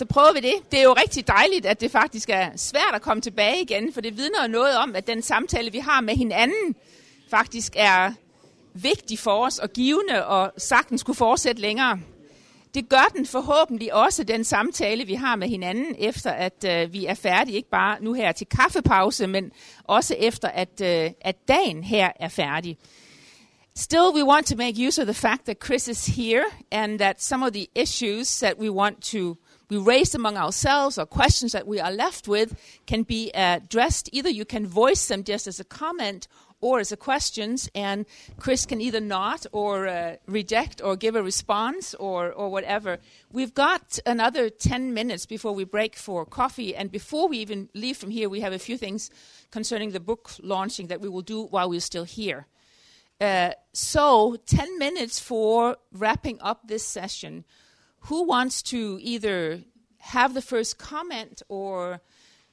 så prøver vi det. Det er jo rigtig dejligt, at det faktisk er svært at komme tilbage igen, for det vidner noget om, at den samtale, vi har med hinanden, faktisk er vigtig for os og givende og sagtens skulle fortsætte længere. Det gør den forhåbentlig også, den samtale, vi har med hinanden, efter at øh, vi er færdige, ikke bare nu her til kaffepause, men også efter at, øh, at dagen her er færdig. Still, we want to make use of the fact that Chris is here and that some of the issues that we want to we raise among ourselves or questions that we are left with can be addressed. Either you can voice them just as a comment or as a questions, and Chris can either not or uh, reject or give a response or, or whatever. We've got another 10 minutes before we break for coffee, and before we even leave from here, we have a few things concerning the book launching that we will do while we're still here. Uh, so, 10 minutes for wrapping up this session. Who wants to either have the first comment or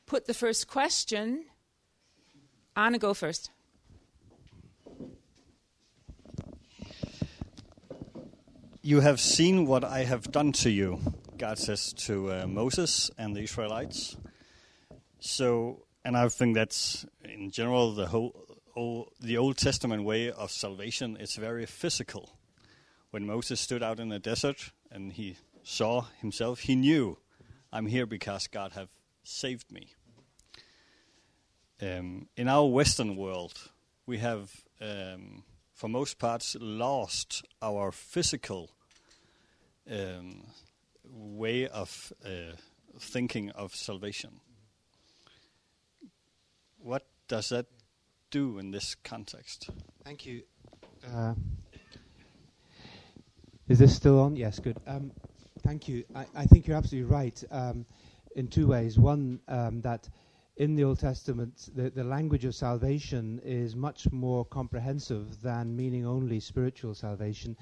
put the first question? Anna, go first. You have seen what I have done to you, God says to uh, Moses and the Israelites. So, and I think that's in general the whole, whole the Old Testament way of salvation is very physical. When Moses stood out in the desert and he saw himself, he knew, I'm here because God have saved me. Um, in our Western world, we have, um, for most parts, lost our physical um, way of uh, thinking of salvation. What does that do in this context? Thank you. Uh, is this still on? Yes, good. Um, thank you. I, I, think you're absolutely right um, in two ways. One, um, that in the Old Testament, the, the language of salvation is much more comprehensive than meaning only spiritual salvation.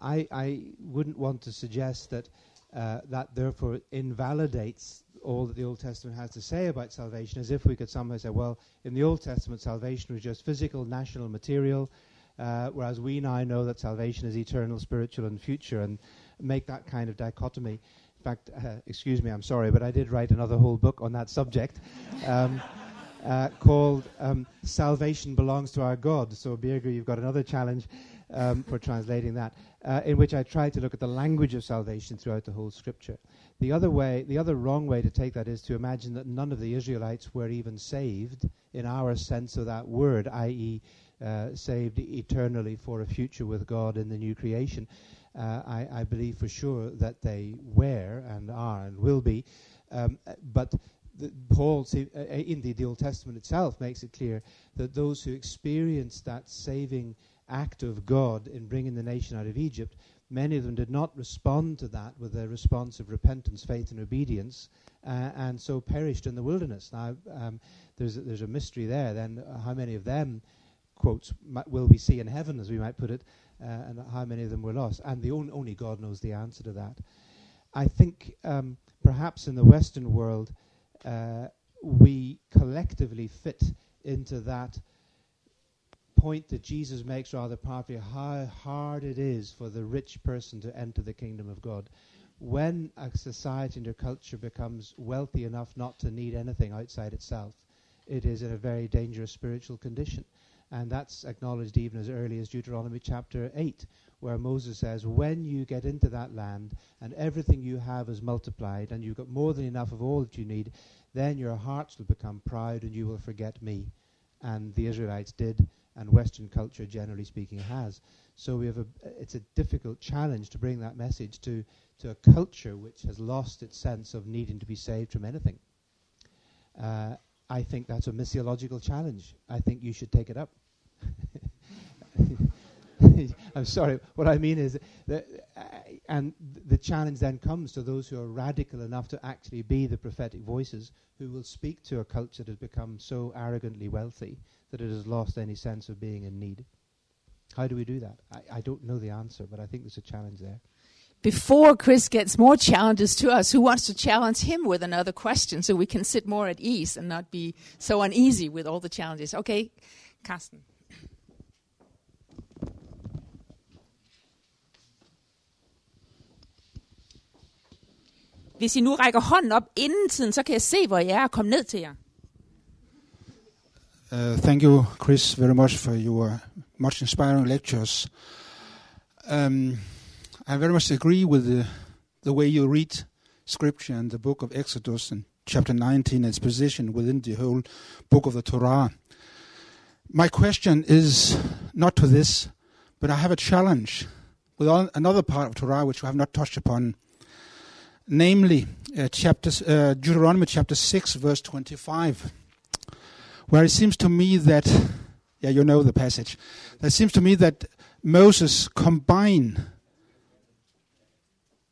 I, I wouldn't want to suggest that uh, that therefore invalidates all that the Old Testament has to say about salvation, as if we could somehow say, well, in the Old Testament, salvation was just physical, national, material, uh, whereas we now know that salvation is eternal, spiritual, and future, and make that kind of dichotomy. In fact, uh, excuse me, I'm sorry, but I did write another whole book on that subject. Um, uh, called um, Salvation Belongs to Our God. So, Birger, you've got another challenge um, for translating that uh, in which I tried to look at the language of salvation throughout the whole scripture. The other way, the other wrong way to take that is to imagine that none of the Israelites were even saved in our sense of that word, i.e., uh, saved eternally for a future with God in the new creation. Uh, I, I, believe for sure that they were and are and will be, um, but the, Paul, uh, indeed, the Old Testament itself makes it clear that those who experienced that saving act of God in bringing the nation out of Egypt, many of them did not respond to that with a response of repentance, faith, and obedience, uh, and so perished in the wilderness. Now, um, there's, a, there's a mystery there. Then, uh, how many of them, quotes, will we see in heaven, as we might put it, uh, and how many of them were lost? And the on, only God knows the answer to that. I think um, perhaps in the Western world, uh, we collectively fit into that point that Jesus makes rather powerfully how hard it is for the rich person to enter the kingdom of God. When a society and a culture becomes wealthy enough not to need anything outside itself, it is in a very dangerous spiritual condition. And that's acknowledged even as early as Deuteronomy chapter 8, where Moses says, When you get into that land and everything you have is multiplied and you've got more than enough of all that you need, then your hearts will become proud and you will forget me. And the Israelites did and Western culture, generally speaking, has. So we have a, it's a difficult challenge to bring that message to, to a culture which has lost its sense of needing to be saved from anything. Uh, I think that's a missiological challenge. I think you should take it up. I'm sorry. What I mean is that, uh, and the challenge then comes to those who are radical enough to actually be the prophetic voices who will speak to a culture that has become so arrogantly wealthy that it has lost any sense of being in need. How do we do that? I, I don't know the answer, but I think there's a challenge there. Before Chris gets more challenges to us, who wants to challenge him with another question so we can sit more at ease and not be so uneasy with all the challenges? Okay, Carsten. Hvis I nu rækker hånden op inden tiden, så kan jeg se, hvor jeg er og komme ned til jer. Uh, thank you, Chris, very much for your much inspiring lectures. Um, I very much agree with the, the way you read Scripture and the book of Exodus and chapter 19 and its position within the whole book of the Torah. My question is not to this, but I have a challenge with another part of Torah which we have not touched upon, namely uh, uh, Deuteronomy chapter 6, verse 25, where it seems to me that, yeah, you know the passage, it seems to me that Moses combined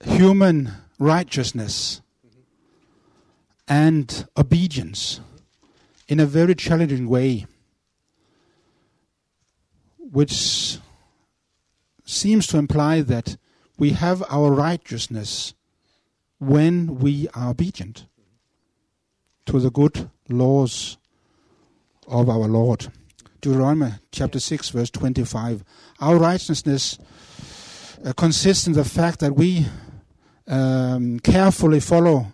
human righteousness and obedience in a very challenging way, which seems to imply that we have our righteousness when we are obedient to the good laws of our Lord. Deuteronomy chapter 6, verse 25. Our righteousness uh, consists in the fact that we um, carefully follow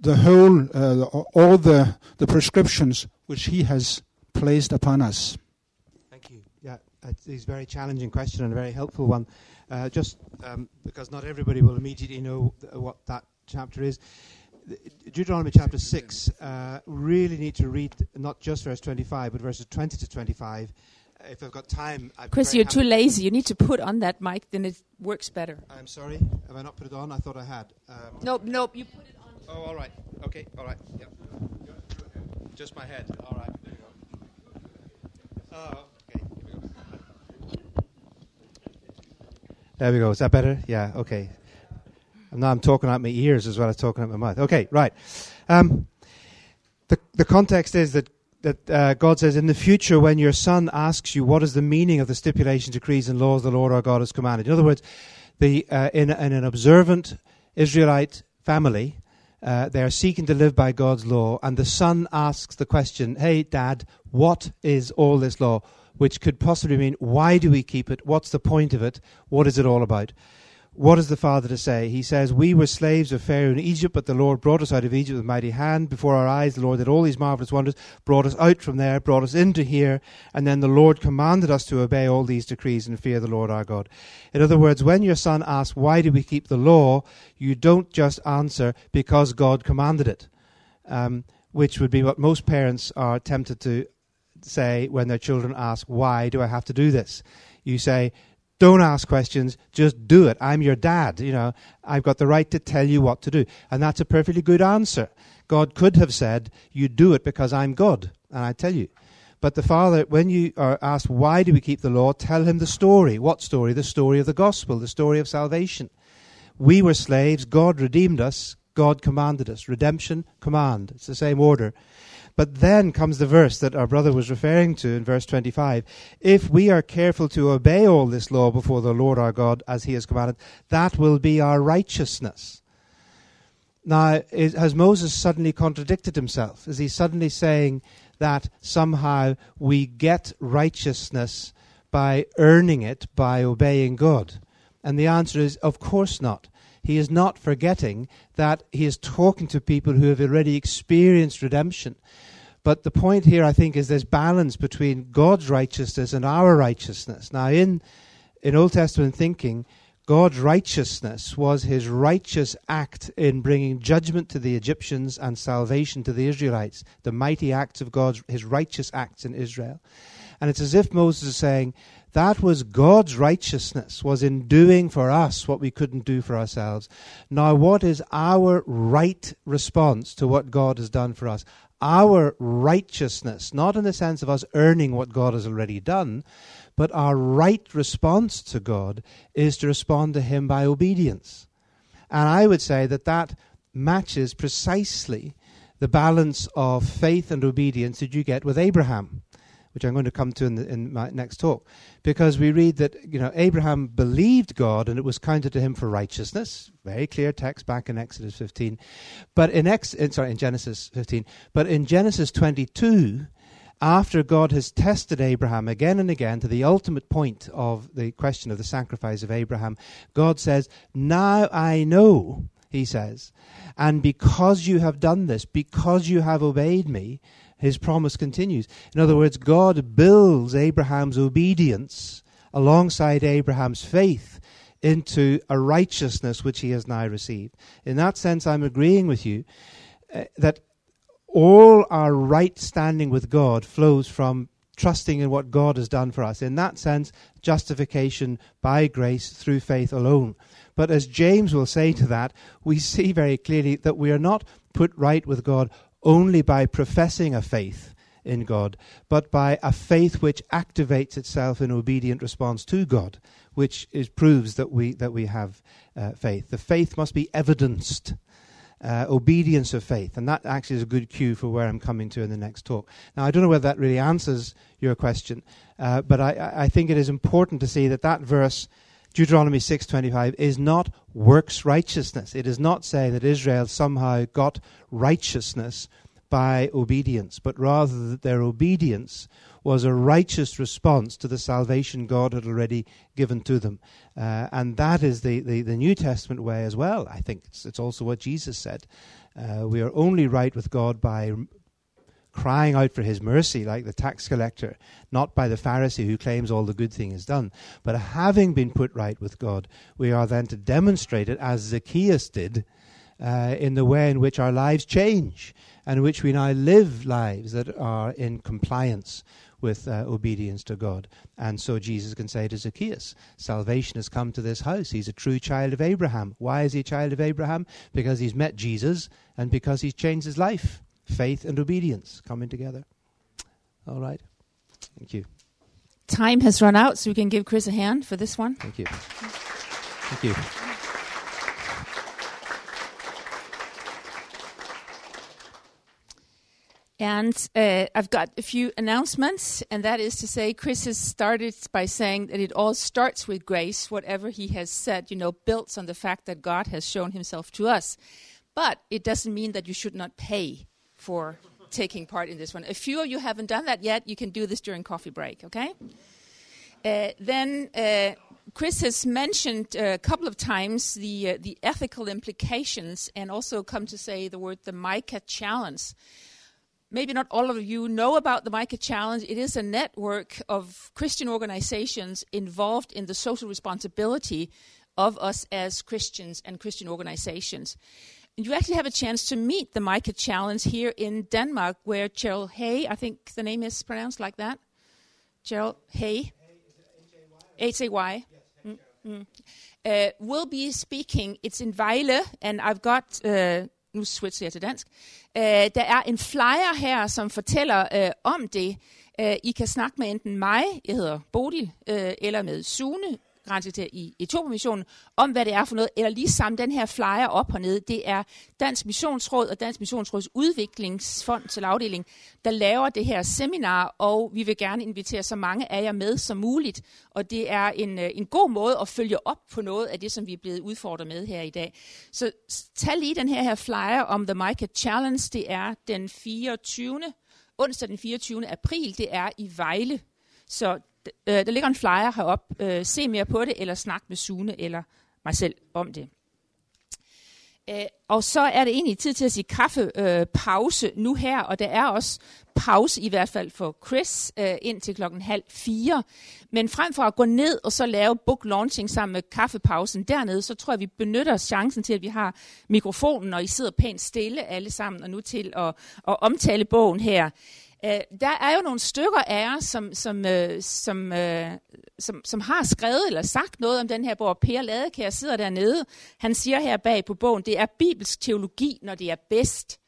the whole, uh, all the, the prescriptions which He has placed upon us. Thank you. Yeah, it's a very challenging question and a very helpful one. Uh, just um, because not everybody will immediately know th- what that chapter is. Deuteronomy chapter 6, uh, really need to read not just verse 25, but verses 20 to 25. If I've got time, I'd Chris, you're too lazy. You need to put on that mic, then it works better. I'm sorry, have I not put it on? I thought I had. Um, Nope, nope. You put it on. Oh, all right. Okay, all right. Yeah. Just my head. All right. Oh, okay. Here we go. There we go. Is that better? Yeah. Okay. And now I'm talking out my ears as well as talking out my mouth. Okay. Right. Um, the the context is that that uh, God says in the future when your son asks you what is the meaning of the stipulations, decrees, and laws the Lord our God has commanded. In other words, the uh, in, in an observant Israelite family, uh, they are seeking to live by God's law, and the son asks the question, Hey, dad, what is all this law? Which could possibly mean, Why do we keep it? What's the point of it? What is it all about? What is the father to say? He says, We were slaves of Pharaoh in Egypt, but the Lord brought us out of Egypt with a mighty hand. Before our eyes, the Lord did all these marvelous wonders, brought us out from there, brought us into here, and then the Lord commanded us to obey all these decrees and fear the Lord our God. In other words, when your son asks, Why do we keep the law? you don't just answer, Because God commanded it, um, which would be what most parents are tempted to say when their children ask, Why do I have to do this? You say, don't ask questions, just do it. I'm your dad, you know. I've got the right to tell you what to do. And that's a perfectly good answer. God could have said, You do it because I'm God, and I tell you. But the Father, when you are asked, Why do we keep the law? tell him the story. What story? The story of the gospel, the story of salvation. We were slaves, God redeemed us, God commanded us. Redemption, command. It's the same order. But then comes the verse that our brother was referring to in verse 25. If we are careful to obey all this law before the Lord our God as he has commanded, that will be our righteousness. Now, is, has Moses suddenly contradicted himself? Is he suddenly saying that somehow we get righteousness by earning it, by obeying God? And the answer is, of course not. He is not forgetting that he is talking to people who have already experienced redemption. But the point here, I think, is there's balance between God's righteousness and our righteousness. Now, in, in Old Testament thinking, God's righteousness was his righteous act in bringing judgment to the Egyptians and salvation to the Israelites, the mighty acts of God's, his righteous acts in Israel. And it's as if Moses is saying, that was God's righteousness, was in doing for us what we couldn't do for ourselves. Now, what is our right response to what God has done for us? Our righteousness, not in the sense of us earning what God has already done, but our right response to God is to respond to Him by obedience. And I would say that that matches precisely the balance of faith and obedience that you get with Abraham which I'm going to come to in, the, in my next talk, because we read that you know Abraham believed God and it was counted to him for righteousness. Very clear text back in Exodus 15, but in Ex, sorry in Genesis 15, but in Genesis 22. After God has tested Abraham again and again to the ultimate point of the question of the sacrifice of Abraham, God says, Now I know he says. And because you have done this, because you have obeyed me, his promise continues. In other words, God builds Abraham's obedience alongside Abraham's faith into a righteousness which he has now received. In that sense, I'm agreeing with you uh, that all our right standing with God flows from trusting in what God has done for us. In that sense, justification by grace through faith alone. But as James will say to that, we see very clearly that we are not put right with God only by professing a faith in God, but by a faith which activates itself in obedient response to God, which is, proves that we, that we have uh, faith. The faith must be evidenced. Uh, obedience of faith. And that actually is a good cue for where I'm coming to in the next talk. Now, I don't know whether that really answers your question, uh, but I, I think it is important to see that that verse Deuteronomy 6:25 is not works righteousness. It is not saying that Israel somehow got righteousness by obedience, but rather that their obedience was a righteous response to the salvation God had already given to them. Uh, and that is the, the, the, New Testament way as well. I think it's, it's also what Jesus said. Uh, we are only right with God by crying out for his mercy like the tax collector, not by the Pharisee who claims all the good thing is done. But having been put right with God, we are then to demonstrate it as Zacchaeus did uh, in the way in which our lives change and in which we now live lives that are in compliance with uh, obedience to God. And so Jesus can say to Zacchaeus, Salvation has come to this house. He's a true child of Abraham. Why is he a child of Abraham? Because he's met Jesus and because he's changed his life faith and obedience coming together. All right. Thank you. Time has run out, so we can give Chris a hand for this one. Thank you. Thank you. And uh, I've got a few announcements, and that is to say, Chris has started by saying that it all starts with grace. Whatever he has said, you know, builds on the fact that God has shown himself to us. But it doesn't mean that you should not pay for taking part in this one. A few of you haven't done that yet. You can do this during coffee break, okay? Uh, then uh, Chris has mentioned a couple of times the uh, the ethical implications, and also come to say the word the Micah Challenge. Maybe not all of you know about the Micah Challenge. It is a network of Christian organizations involved in the social responsibility of us as Christians and Christian organizations you actually have a chance to meet the Micah Challenge here in Denmark, where Cheryl Hay, I think the name is pronounced like that. Cheryl Hay. H A Y. Mm, mm. Uh, will be speaking. It's in Vejle, and I've got. Uh, nu switcher jeg til dansk. Uh, der er en flyer her, som fortæller uh, om det. Uh, I kan snakke med enten mig, jeg hedder Bodil, uh, eller med Sune, generalsekretær i Etiopien-missionen, om hvad det er for noget, eller lige samle den her flyer op hernede. Det er Dansk Missionsråd og Dansk Missionsråds udviklingsfond til afdeling, der laver det her seminar, og vi vil gerne invitere så mange af jer med som muligt. Og det er en, øh, en god måde at følge op på noget af det, som vi er blevet udfordret med her i dag. Så tag lige den her, her flyer om The Micah Challenge. Det er den 24. onsdag den 24. april. Det er i Vejle. Så øh, der ligger en flyer heroppe. Øh, se mere på det, eller snak med Sune eller mig selv om det. Øh, og så er det egentlig tid til at sige kaffepause øh, nu her, og der er også pause i hvert fald for Chris øh, ind til klokken halv fire. Men frem for at gå ned og så lave book launching sammen med kaffepausen dernede, så tror jeg, vi benytter chancen til, at vi har mikrofonen, og I sidder pænt stille alle sammen, og nu til at, at omtale bogen her. Øh, der er jo nogle stykker af jer, som, som, øh, som, øh, som, som har skrevet eller sagt noget om den her bog. Per Ladekær sidder dernede. Han siger her bag på bogen, det er bibelsk teologi, når det er bedst.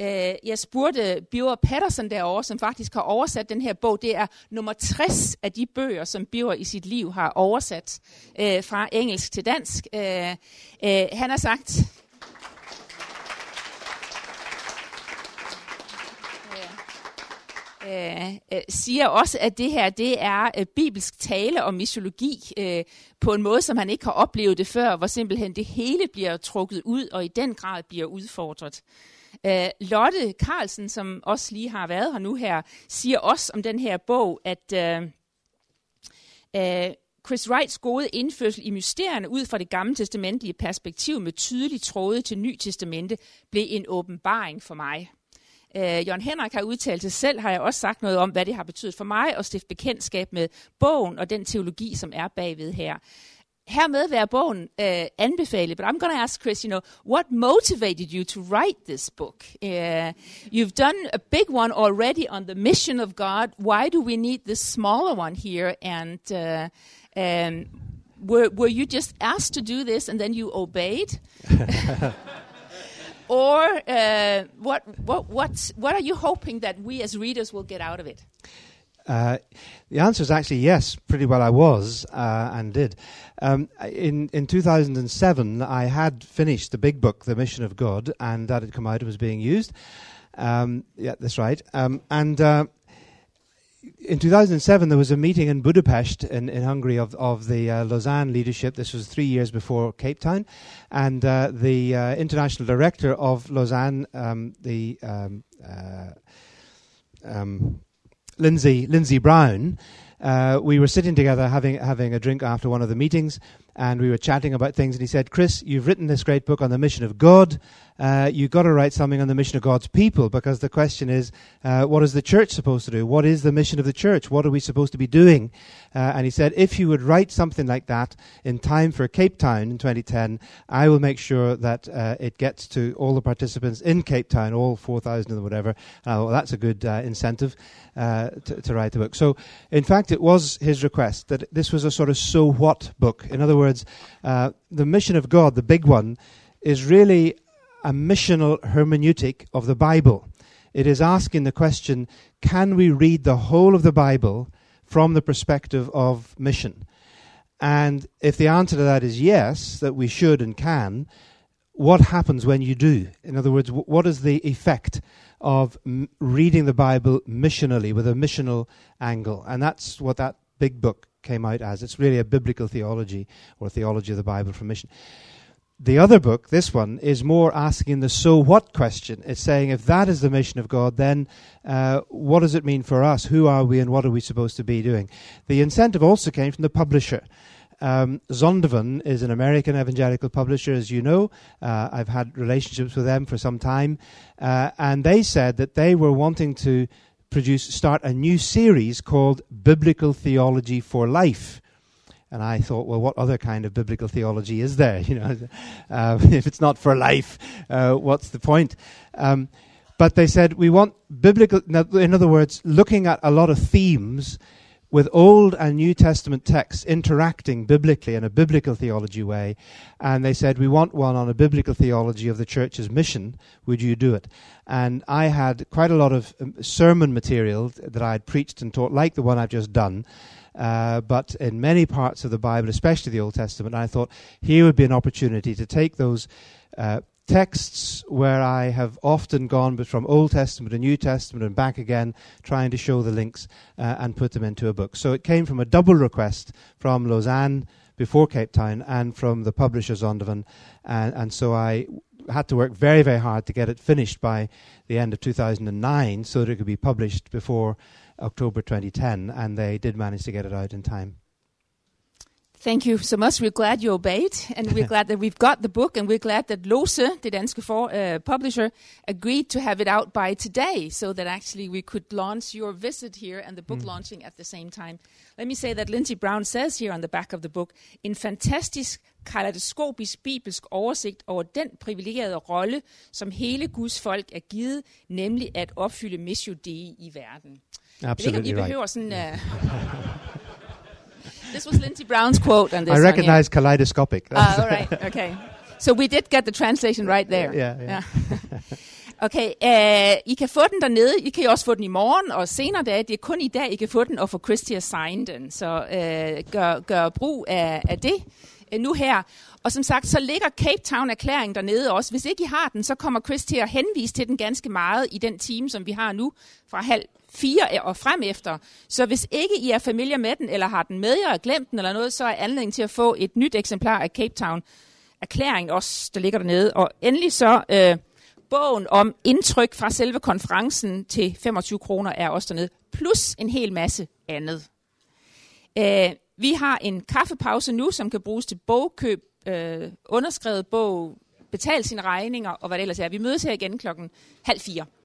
Øh, jeg spurgte Biver Patterson derovre, som faktisk har oversat den her bog. Det er nummer 60 af de bøger, som Biver i sit liv har oversat øh, fra engelsk til dansk. Øh, øh, han har sagt, Øh, øh, siger også, at det her det er øh, bibelsk tale om mytologi øh, på en måde, som han ikke har oplevet det før, hvor simpelthen det hele bliver trukket ud og i den grad bliver udfordret. Øh, Lotte Carlsen, som også lige har været her nu her, siger også om den her bog, at øh, øh, Chris Wrights gode indførsel i mysterierne ud fra det gamle testamentlige perspektiv med tydelig tråde til Ny Testamente blev en åbenbaring for mig. Øh, Jørgen Henrik har udtalt sig selv, har jeg også sagt noget om, hvad det har betydet for mig at stifte bekendtskab med bogen og den teologi, som er bagved her. Hermed være bogen uh, anbefale, but I'm going to ask Chris, you know, what motivated you to write this book? Uh, you've done a big one already on the mission of God. Why do we need this smaller one here? And uh, um, were, were you just asked to do this and then you obeyed? or uh, what, what, what, what are you hoping that we as readers will get out of it? Uh, the answer is actually yes, pretty well I was uh, and did. Um, in, in 2007, I had finished the big book, The Mission of God, and that had come out and was being used. Um, yeah, that's right. Um, and uh, in 2007, there was a meeting in Budapest in, in Hungary of, of the uh, Lausanne leadership. This was three years before Cape Town. And uh, the uh, international director of Lausanne, um, the um, uh, um, Lindsay, Lindsay Brown, uh, we were sitting together having, having a drink after one of the meetings, and we were chatting about things. And he said, Chris, you've written this great book on the mission of God. Uh, you've got to write something on the mission of God's people because the question is, uh, what is the church supposed to do? What is the mission of the church? What are we supposed to be doing? Uh, and he said, if you would write something like that in time for Cape Town in 2010, I will make sure that uh, it gets to all the participants in Cape Town, all 4,000 or whatever. well, that's a good uh, incentive uh, to, to write the book. So, in fact, it was his request that this was a sort of so what book. In other words, uh, the mission of God, the big one, is really a missional hermeneutic of the Bible. It is asking the question can we read the whole of the Bible from the perspective of mission? And if the answer to that is yes, that we should and can, what happens when you do? In other words, what is the effect of m- reading the Bible missionally with a missional angle? And that's what that big book came out as. It's really a biblical theology or theology of the Bible for mission. The other book, this one, is more asking the so what question. It's saying if that is the mission of God, then uh, what does it mean for us? Who are we and what are we supposed to be doing? The incentive also came from the publisher. Um, Zondervan is an American evangelical publisher, as you know. Uh, I've had relationships with them for some time. Uh, and they said that they were wanting to produce, start a new series called Biblical Theology for Life. And I thought, well, what other kind of biblical theology is there? You know, uh, if it's not for life, uh, what's the point? Um, but they said we want biblical. In other words, looking at a lot of themes with Old and New Testament texts interacting biblically in a biblical theology way. And they said, We want one on a biblical theology of the church's mission. Would you do it? And I had quite a lot of um, sermon material that I had preached and taught, like the one I've just done. Uh, but in many parts of the Bible, especially the Old Testament, I thought here would be an opportunity to take those uh, texts where I have often gone but from Old Testament to New Testament and back again, trying to show the links uh, and put them into a book. So it came from a double request from Lausanne before Cape Town and from the publisher Zondervan. And, and so I had to work very, very hard to get it finished by the end of 2009 so that it could be published before October 2010, and they did manage to get it out in time. Thank you so much. We're glad you obeyed, and we're glad that we've got the book, and we're glad that Lohse, the danske for, uh, publisher, agreed to have it out by today, so that actually we could launch your visit here and the book mm. launching at the same time. Let me say that Lindsay Brown says here on the back of the book, in fantastisk kaleidoskopisk bibelsk oversigt over den privilegerede rolle, som hele Guds folk er givet, nemlig at opfylde missio Dei i verden. Absolutely I behøver right. sådan... Uh, this was Lindsey Brown's quote on this. I recognize one, yeah. kaleidoscopic. Ah, all right, okay. So we did get the translation right there. Yeah, yeah. yeah. Okay, uh, I kan få den dernede. I kan jo også få den i morgen og senere dage. Det er kun i dag, I kan få den og få Chris til at signe den. Så uh, gør, gør brug af, af det uh, nu her. Og som sagt, så ligger Cape Town-erklæringen dernede også. Hvis ikke I har den, så kommer Chris til at henvise til den ganske meget i den time, som vi har nu fra halv fire og frem efter. Så hvis ikke I er familie med den, eller har den med jer og glemt den eller noget, så er anledning til at få et nyt eksemplar af Cape Town erklæringen også, der ligger dernede. Og endelig så øh, bogen om indtryk fra selve konferencen til 25 kroner er også dernede, plus en hel masse andet. Øh, vi har en kaffepause nu, som kan bruges til bogkøb, øh, underskrevet bog, betale sine regninger og hvad det ellers er. Vi mødes her igen klokken halv fire.